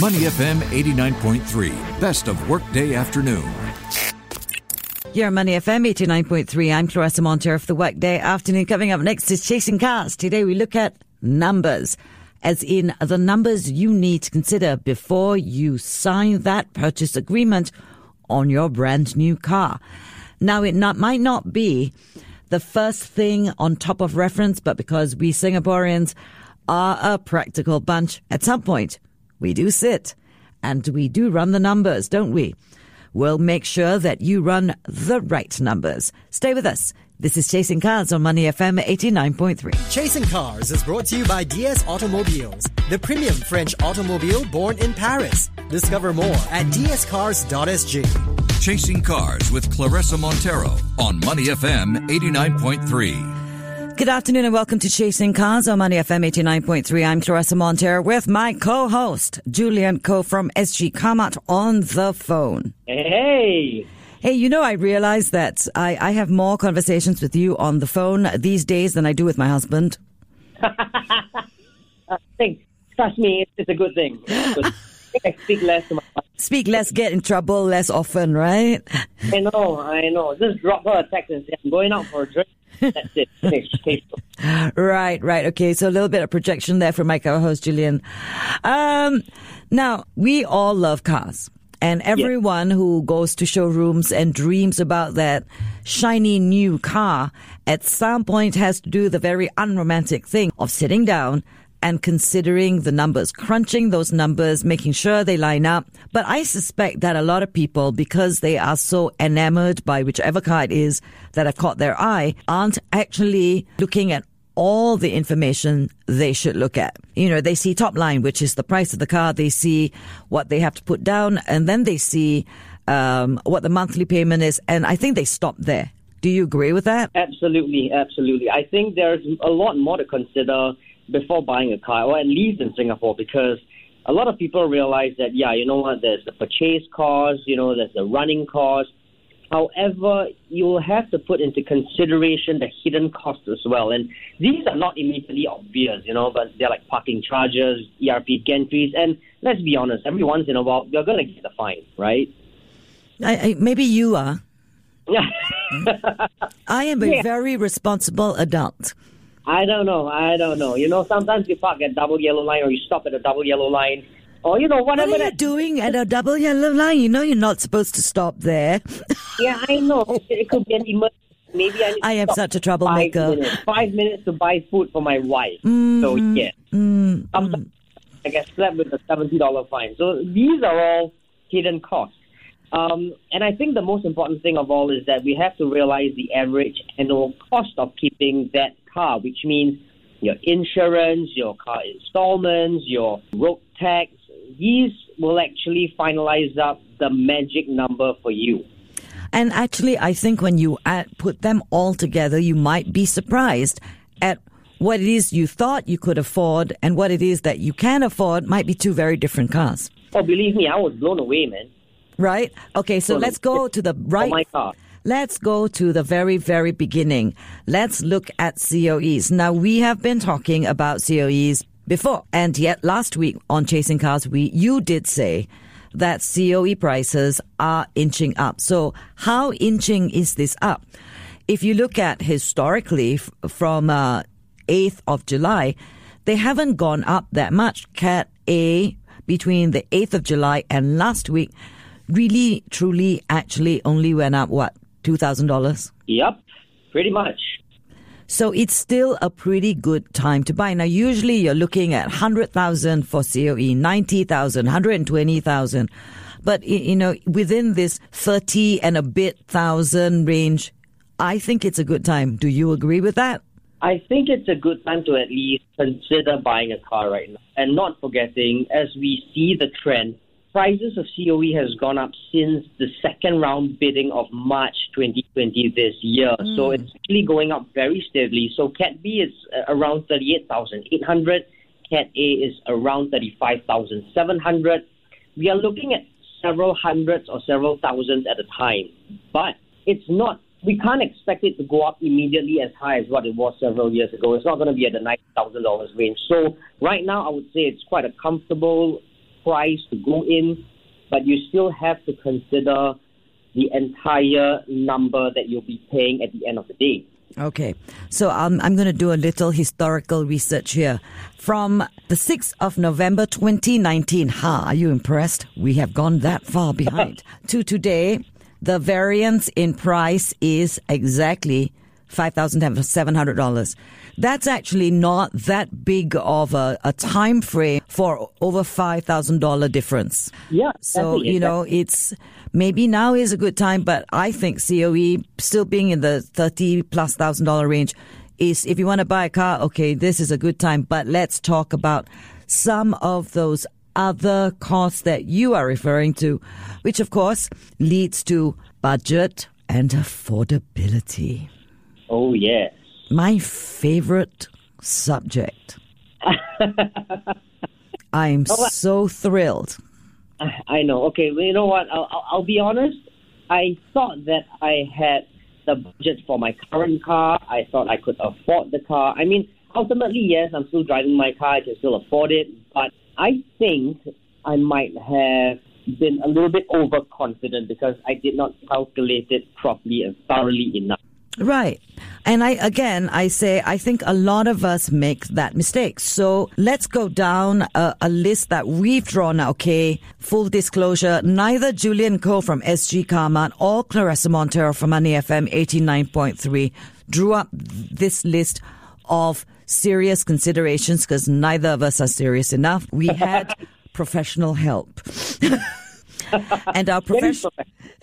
Money FM 89.3, best of workday afternoon. Your Money FM 89.3, I'm Clarissa Montero for the workday afternoon. Coming up next is Chasing Cars. Today we look at numbers, as in the numbers you need to consider before you sign that purchase agreement on your brand new car. Now, it not, might not be the first thing on top of reference, but because we Singaporeans are a practical bunch, at some point we do sit and we do run the numbers, don't we? We'll make sure that you run the right numbers. Stay with us. This is Chasing Cars on Money FM 89.3. Chasing Cars is brought to you by DS Automobiles, the premium French automobile born in Paris. Discover more at dscars.sg. Chasing Cars with Clarissa Montero on Money FM 89.3. Good afternoon and welcome to Chasing Cars on Money FM 89.3. I'm Clarissa Montero with my co-host, Julian Ko from SG Carmart on the phone. Hey. Hey, you know, I realize that I, I have more conversations with you on the phone these days than I do with my husband. I think, trust me, it's a good thing. I speak less to my. Speak less, get in trouble less often, right? I know, I know. Just drop her a text and say, I'm going out for a drink. That's it. Right, right. Okay, so a little bit of projection there from my co-host Julian. Um, now we all love cars, and everyone who goes to showrooms and dreams about that shiny new car at some point has to do the very unromantic thing of sitting down and considering the numbers, crunching those numbers, making sure they line up. But I suspect that a lot of people, because they are so enamored by whichever car it is that have caught their eye, aren't actually looking at all the information they should look at. You know, they see top line, which is the price of the car. They see what they have to put down and then they see, um, what the monthly payment is. And I think they stop there. Do you agree with that? Absolutely, absolutely. I think there's a lot more to consider before buying a car, or at least in Singapore, because a lot of people realize that, yeah, you know what, there's the purchase cost, you know, there's the running cost. However, you'll have to put into consideration the hidden costs as well. And these are not immediately obvious, you know, but they're like parking charges, ERP gantries, and let's be honest, every once in a while, you're going to get a fine, right? I, I, maybe you are. I am a Yeah. very responsible adult. I don't know. I don't know. You know, sometimes you park at double yellow line or you stop at a double yellow line or, you know, What whatever are you that. doing at a double yellow line? You know you're not supposed to stop there. Yeah, I know. It could be an emergency. Maybe I need to I am such a Five troublemaker. minutes. Five minutes to buy food for my wife. Mm-hmm. So, yeah. Mm, Sometimes I get slapped with a $70 fine. So these are all hidden costs. Um, and I think the most important thing of all is that we have to realize the average annual cost of keeping that car, which means your insurance, your car installments, your road tax. These will actually finalize up the magic number for you. And actually, I think when you add, put them all together, you might be surprised at what it is you thought you could afford and what it is that you can afford might be two very different cars. Oh, believe me, I was blown away, man. Right? Okay, so let's go to the right. my car. Let's go to the very, very beginning. Let's look at COEs. Now, we have been talking about COEs before, and yet last week on Chasing Cars, we you did say that COE prices are inching up. So, how inching is this up? If you look at historically f- from uh, 8th of July, they haven't gone up that much. Cat A between the 8th of July and last week really, truly, actually only went up, what, $2,000? Yep, pretty much. So it's still a pretty good time to buy. Now, usually you're looking at 100,000 for COE, 90,000, 120,000. But, you know, within this 30 and a bit thousand range, I think it's a good time. Do you agree with that? I think it's a good time to at least consider buying a car right now. And not forgetting, as we see the trend, prices of COE has gone up since the second round bidding of March 2020 this year. So it's actually going up very steadily. So Cat B is uh, around 38,800. Cat A is around 35,700. We are looking at several hundreds or several thousands at a time. But it's not we can't expect it to go up immediately as high as what it was several years ago. It's not going to be at the nine thousand dollars range. So right now, I would say it's quite a comfortable price to go in, but you still have to consider the entire number that you'll be paying at the end of the day. Okay, so um, I'm going to do a little historical research here. From the 6th of November 2019, ha, are you impressed? We have gone that far behind. to today, the variance in price is exactly $5,700. That's actually not that big of a, a time frame for over $5,000 difference. Yeah. So, you know, it's maybe now is a good time, but I think COE still being in the 30 plus thousand dollar range is if you want to buy a car, okay, this is a good time, but let's talk about some of those other costs that you are referring to, which of course leads to budget and affordability. Oh, yes. My favorite subject. I'm oh, so thrilled. I- I know. Okay, well, you know what? I'll, I'll, I'll be honest. I thought that I had the budget for my current car. I thought I could afford the car. I mean, ultimately, yes, I'm still driving my car. I can still afford it. But I think I might have been a little bit overconfident because I did not calculate it properly and thoroughly enough. Right. And I, again, I say, I think a lot of us make that mistake. So let's go down a, a list that we've drawn. Okay. Full disclosure. Neither Julian Ko from SG Carmart or Clarissa Montero from Money FM 89.3 drew up this list of serious considerations because neither of us are serious enough. We had professional help. and our profession,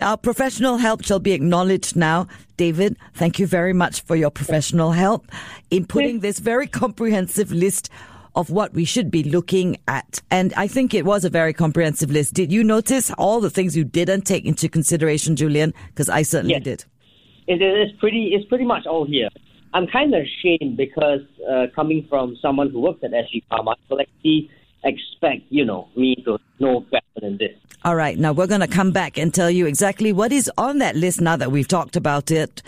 our professional help shall be acknowledged now. David, thank you very much for your professional help in putting this very comprehensive list of what we should be looking at. And I think it was a very comprehensive list. Did you notice all the things you didn't take into consideration, Julian? Because I certainly Yes. did. It is pretty. It's pretty much all here. I'm kind of ashamed because uh, coming from someone who works at SG Carmart, he expect you know me to know better than this. All right. Now we're going to come back and tell you exactly what is on that list now that we've talked about it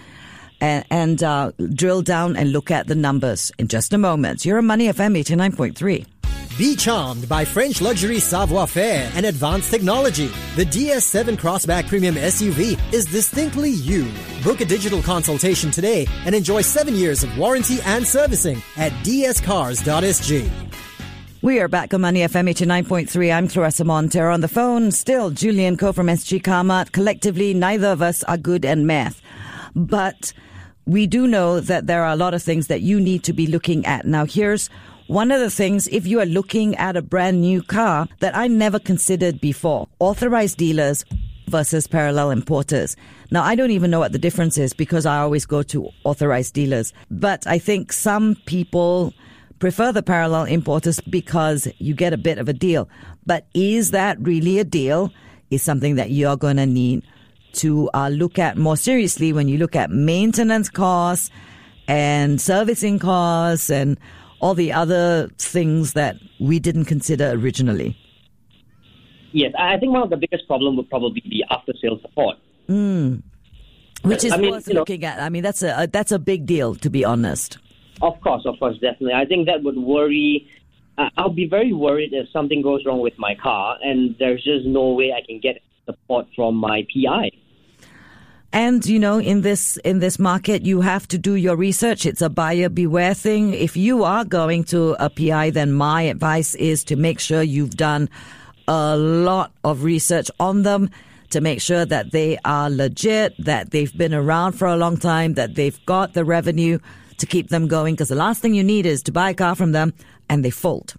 and, and uh, drill down and look at the numbers in just a moment. You're on Money FM 89.3. Be charmed by French luxury savoir faire and advanced technology. The DS7 Crossback Premium SUV is distinctly you. Book a digital consultation today and enjoy seven years of warranty and servicing at dscars.sg. We are back on Money FM 89.3. I'm Clarissa Montero on the phone. Still, Julian Ko from SG Carmart. Collectively, neither of us are good at math. But we do know that there are a lot of things that you need to be looking at. Now, here's one of the things if you are looking at a brand new car that I never considered before authorized dealers versus parallel importers. Now, I don't even know what the difference is because I always go to authorized dealers. But I think some people prefer the parallel importers because you get a bit of a deal. But is that really a deal? Is something that you're going to need to uh, look at more seriously when you look at maintenance costs and servicing costs and all the other things that we didn't consider originally. Yes, I think one of the biggest problem would probably be after sales support. Which is I mean, worth you know- looking at. I mean, that's a, a that's a big deal, to be honest. Of course, of course, definitely. I think that would worry. Uh, I'll be very worried if something goes wrong with my car and there's just no way I can get support from my PI. And you know, in this in this market, you have to do your research. It's a buyer beware thing. If you are going to a PI, then my advice is to make sure you've done a lot of research on them to make sure that they are legit, that they've been around for a long time, that they've got the revenue to keep them going. Because the last thing you need is to buy a car from them and they fold.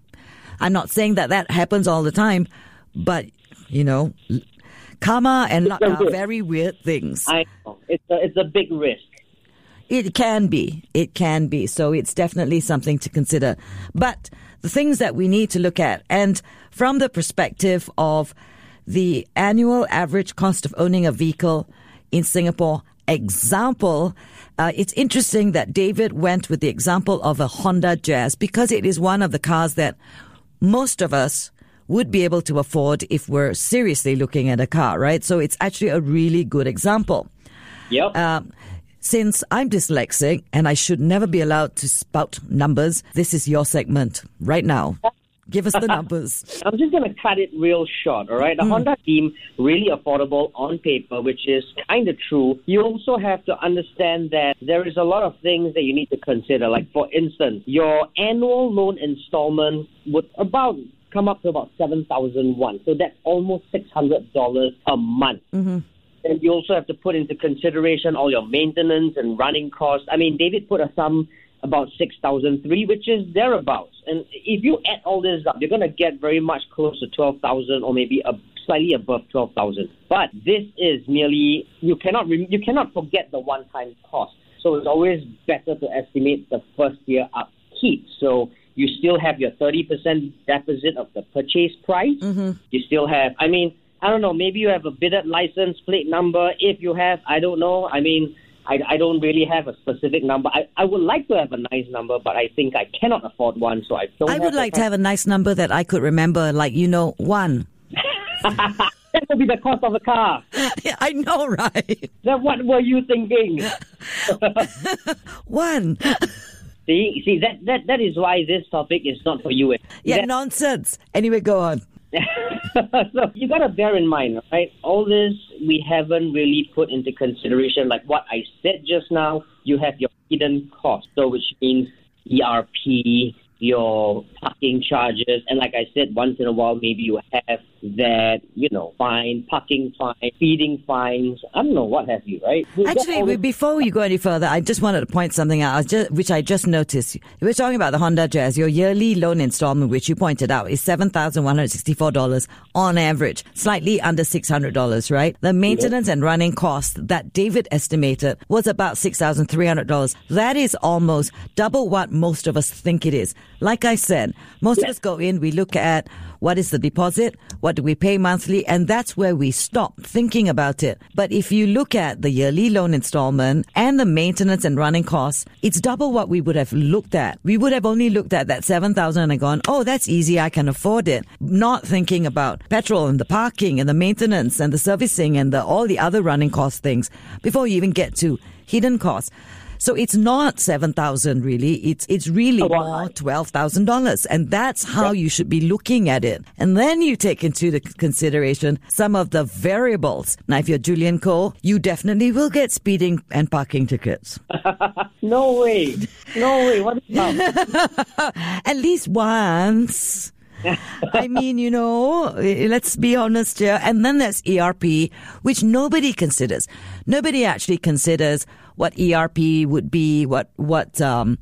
I'm not saying that that happens all the time, but you know, karma and luck are very weird things. I know it's a, it's a big risk. It can be. It can be. So it's definitely something to consider. But the things that we need to look at, and from the perspective of the annual average cost of owning a vehicle in Singapore, example, uh, it's interesting that David went with the example of a Honda Jazz because it is one of the cars that most of us would be able to afford if we're seriously looking at a car, right? So it's actually a really good example. Yep. Um, since I'm dyslexic and I should never be allowed to spout numbers, this is your segment right now. Give us the numbers. I'm just going to cut it real short, all right? The Honda seem really affordable on paper, which is kind of true. You also have to understand that there is a lot of things that you need to consider. Like, for instance, your annual loan installment would about come up to about 7001 So that's almost $600 a month. Mm-hmm. And you also have to put into consideration all your maintenance and running costs. I mean, David put a sum about 6,003, which is thereabouts. And if you add all this up, you're going to get very much close to 12,000 or maybe a, slightly above 12,000. But this is merely, you cannot, you cannot forget the one-time cost. So it's always better to estimate the first year upkeep. So you still have your 30% deposit of the purchase price. Mm-hmm. You still have, I mean, I don't know, maybe you have a bidded license plate number. If you have, I don't know. I mean, I, I don't really have a specific number. I, I would like to have a nice number, but I think I cannot afford one, so I don't. I would like to have a nice number that I could remember, like, you know, one. That would be the cost of a car. Yeah, I know, right? Then what were you thinking? One. see, see that, that that is why this topic is not for you. Yeah, That- nonsense. Anyway, go on. so you got to bear in mind, right? All this we haven't really put into consideration. Like what I said just now, you have your hidden costs, so which means ERP, your parking charges, and like I said, once in a while maybe you have that, you know, fine, parking fine, feeding fines. I don't know what have you, right? Get Actually, before you go any further, I just wanted to point something out, I just, which I just noticed. We're talking about the Honda Jazz. Your yearly loan installment, which you pointed out, is $7,164 on average, slightly under $600, right? The maintenance and running cost that David estimated was about $6,300. That is almost double what most of us think it is. Like I said, most of us go in, we look at what is the deposit? What do we pay monthly? And that's where we stop thinking about it. But if you look at the yearly loan installment and the maintenance and running costs, it's double what we would have looked at. We would have only looked at that 7,000 and gone, oh, that's easy. I can afford it. Not thinking about petrol and the parking and the maintenance and the servicing and the, all the other running cost things before you even get to hidden costs. So it's not seven thousand really. It's it's really Oh, more twelve thousand dollars, and that's how you should be looking at it. And then you take into the consideration some of the variables. Now, if you're Julian Cole, you definitely will get speeding and parking tickets no way, no way. What at least once. I mean, you know, eh, let's be honest here. And then there's ERP, which nobody considers. Nobody actually considers what ERP would be, what, what, um,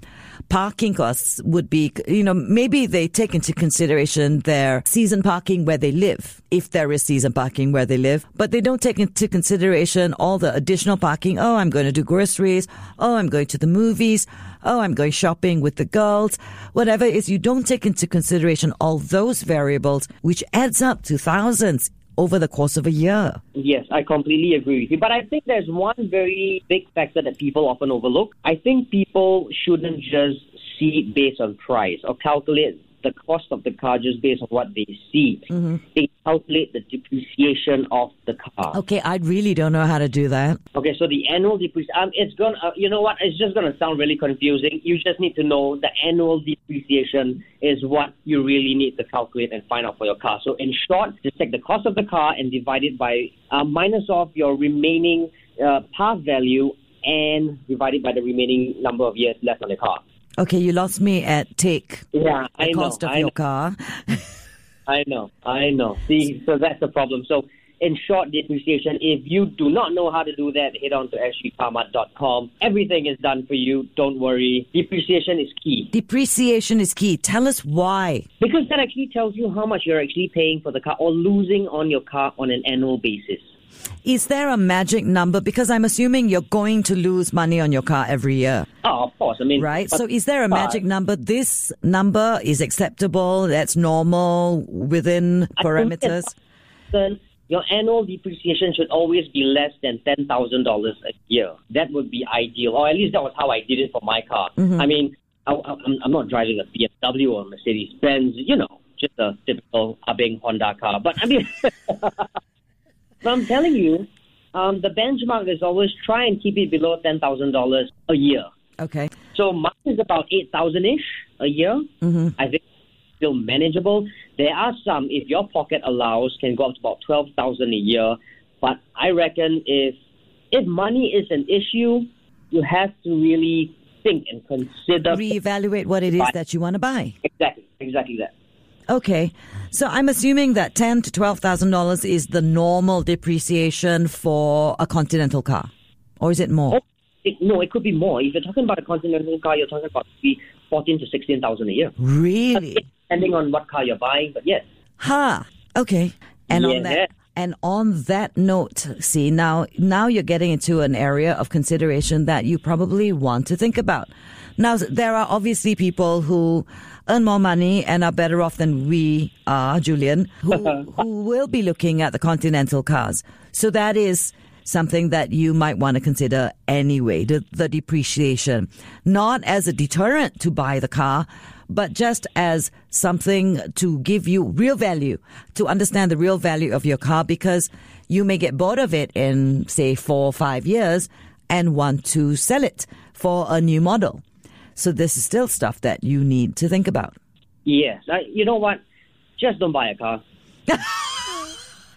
parking costs would be. You know, maybe they take into consideration their season parking where they live, if there is season parking where they live, but they don't take into consideration all the additional parking. Oh, I'm going to do groceries. Oh, I'm going to the movies. Oh, I'm going shopping with the girls. Whatever it is, you don't take into consideration all those variables, which adds up to thousands over the course of a year. Yes, I completely agree with you. But I think there's one very big factor that people often overlook. I think people shouldn't just see it based on price or calculate the cost of the car just based on what they see. They calculate the depreciation of the car. Okay, I really don't know how to do that. Okay, so the annual depreciation, um, it's going to, uh, you know what, it's just going to sound really confusing. You just need to know the annual depreciation is what you really need to calculate and find out for your car. So, in short, just take the cost of the car and divide it by, uh, minus off your remaining uh, par value and divide it by the remaining number of years left on the car. Okay, you lost me at take Yeah, the I know. cost of I your know. car. I know, I know. See, so that's the problem. So, in short, depreciation, if you do not know how to do that, head on to sgcarmart.com. Everything is done for you. Don't worry. Depreciation is key Depreciation is key. Tell us why. because that actually tells you how much you're actually paying for the car or losing on your car on an annual basis. Is there a magic number? Because I'm assuming you're going to lose money on your car every year, Oh, of course. I mean, right? but- So is there a but magic number? This number is acceptable, that's normal, within parameters? Your annual depreciation should always be less than ten thousand dollars a year. That would be ideal, or at least that was how I did it for my car. Mm-hmm. I mean, I, I'm not driving a BMW or a Mercedes Benz, you know, just a typical Abeng Honda car. But I mean, but I'm telling you, um, the benchmark is always try and keep it below ten thousand dollars a year. Okay. So mine is about eight thousand ish a year. I think still manageable. There are some, if your pocket allows, can go up to about twelve thousand a year. But I reckon if if money is an issue, you have to really think and consider Reevaluate what it is that you want to buy. exactly exactly that. Okay, so I'm assuming that ten to twelve thousand dollars is the normal depreciation for a Continental car, or is it more? Oh, it, no, it could be more. If you're talking about a Continental car, you're talking about maybe fourteen to sixteen thousand a year, Really? depending on what car you're buying. But yes, Ha. Okay. And on that and on that note, see now now you're getting into an area of consideration that you probably want to think about. Now there are obviously people who earn more money and are better off than we are, Julian, who who will be looking at the Continental cars. So that is something that you might want to consider anyway, the, the depreciation. Not as a deterrent to buy the car, but just as something to give you real value, to understand the real value of your car because you may get bored of it in, say, four or five years and want to sell it for a new model. So this is still stuff that you need to think about. yes. I, you know what? Just don't buy a car.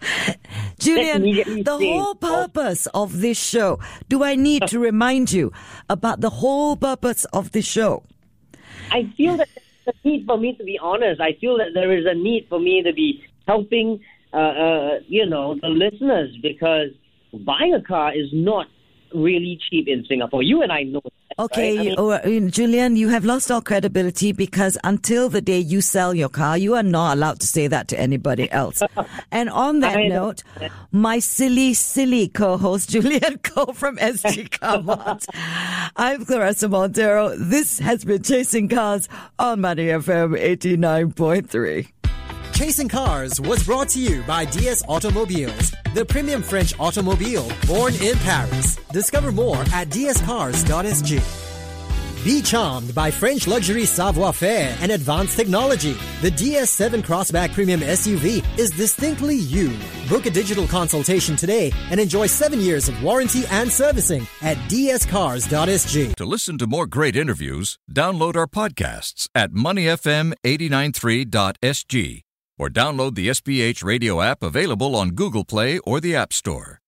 Julian, the whole purpose of this show, do I need to remind you about the whole purpose of this show? I feel that there's a need for me to be honest. I feel that there is a need for me to be helping, uh, uh, you know, the listeners because buying a car is not really cheap in Singapore. You and I know. That, Okay, right? I mean, oh, uh, Julian, you have lost all credibility because until the day you sell your car, you are not allowed to say that to anybody else. and on that I know. note, my silly, silly co-host Julian Ko from SG Carmart. I'm Clarissa Montero. This has been Chasing Cars on Money FM 89.3. Chasing Cars was brought to you by DS Automobiles, the premium French automobile born in Paris. Discover more at dscars.sg. Be charmed by French luxury savoir-faire and advanced technology. The DS7 Crossback Premium SUV is distinctly you. Book a digital consultation today and enjoy seven years of warranty and servicing at dscars.sg. To listen to more great interviews, download our podcasts at moneyfm893.sg or download the SPH radio app available on Google Play or the App Store.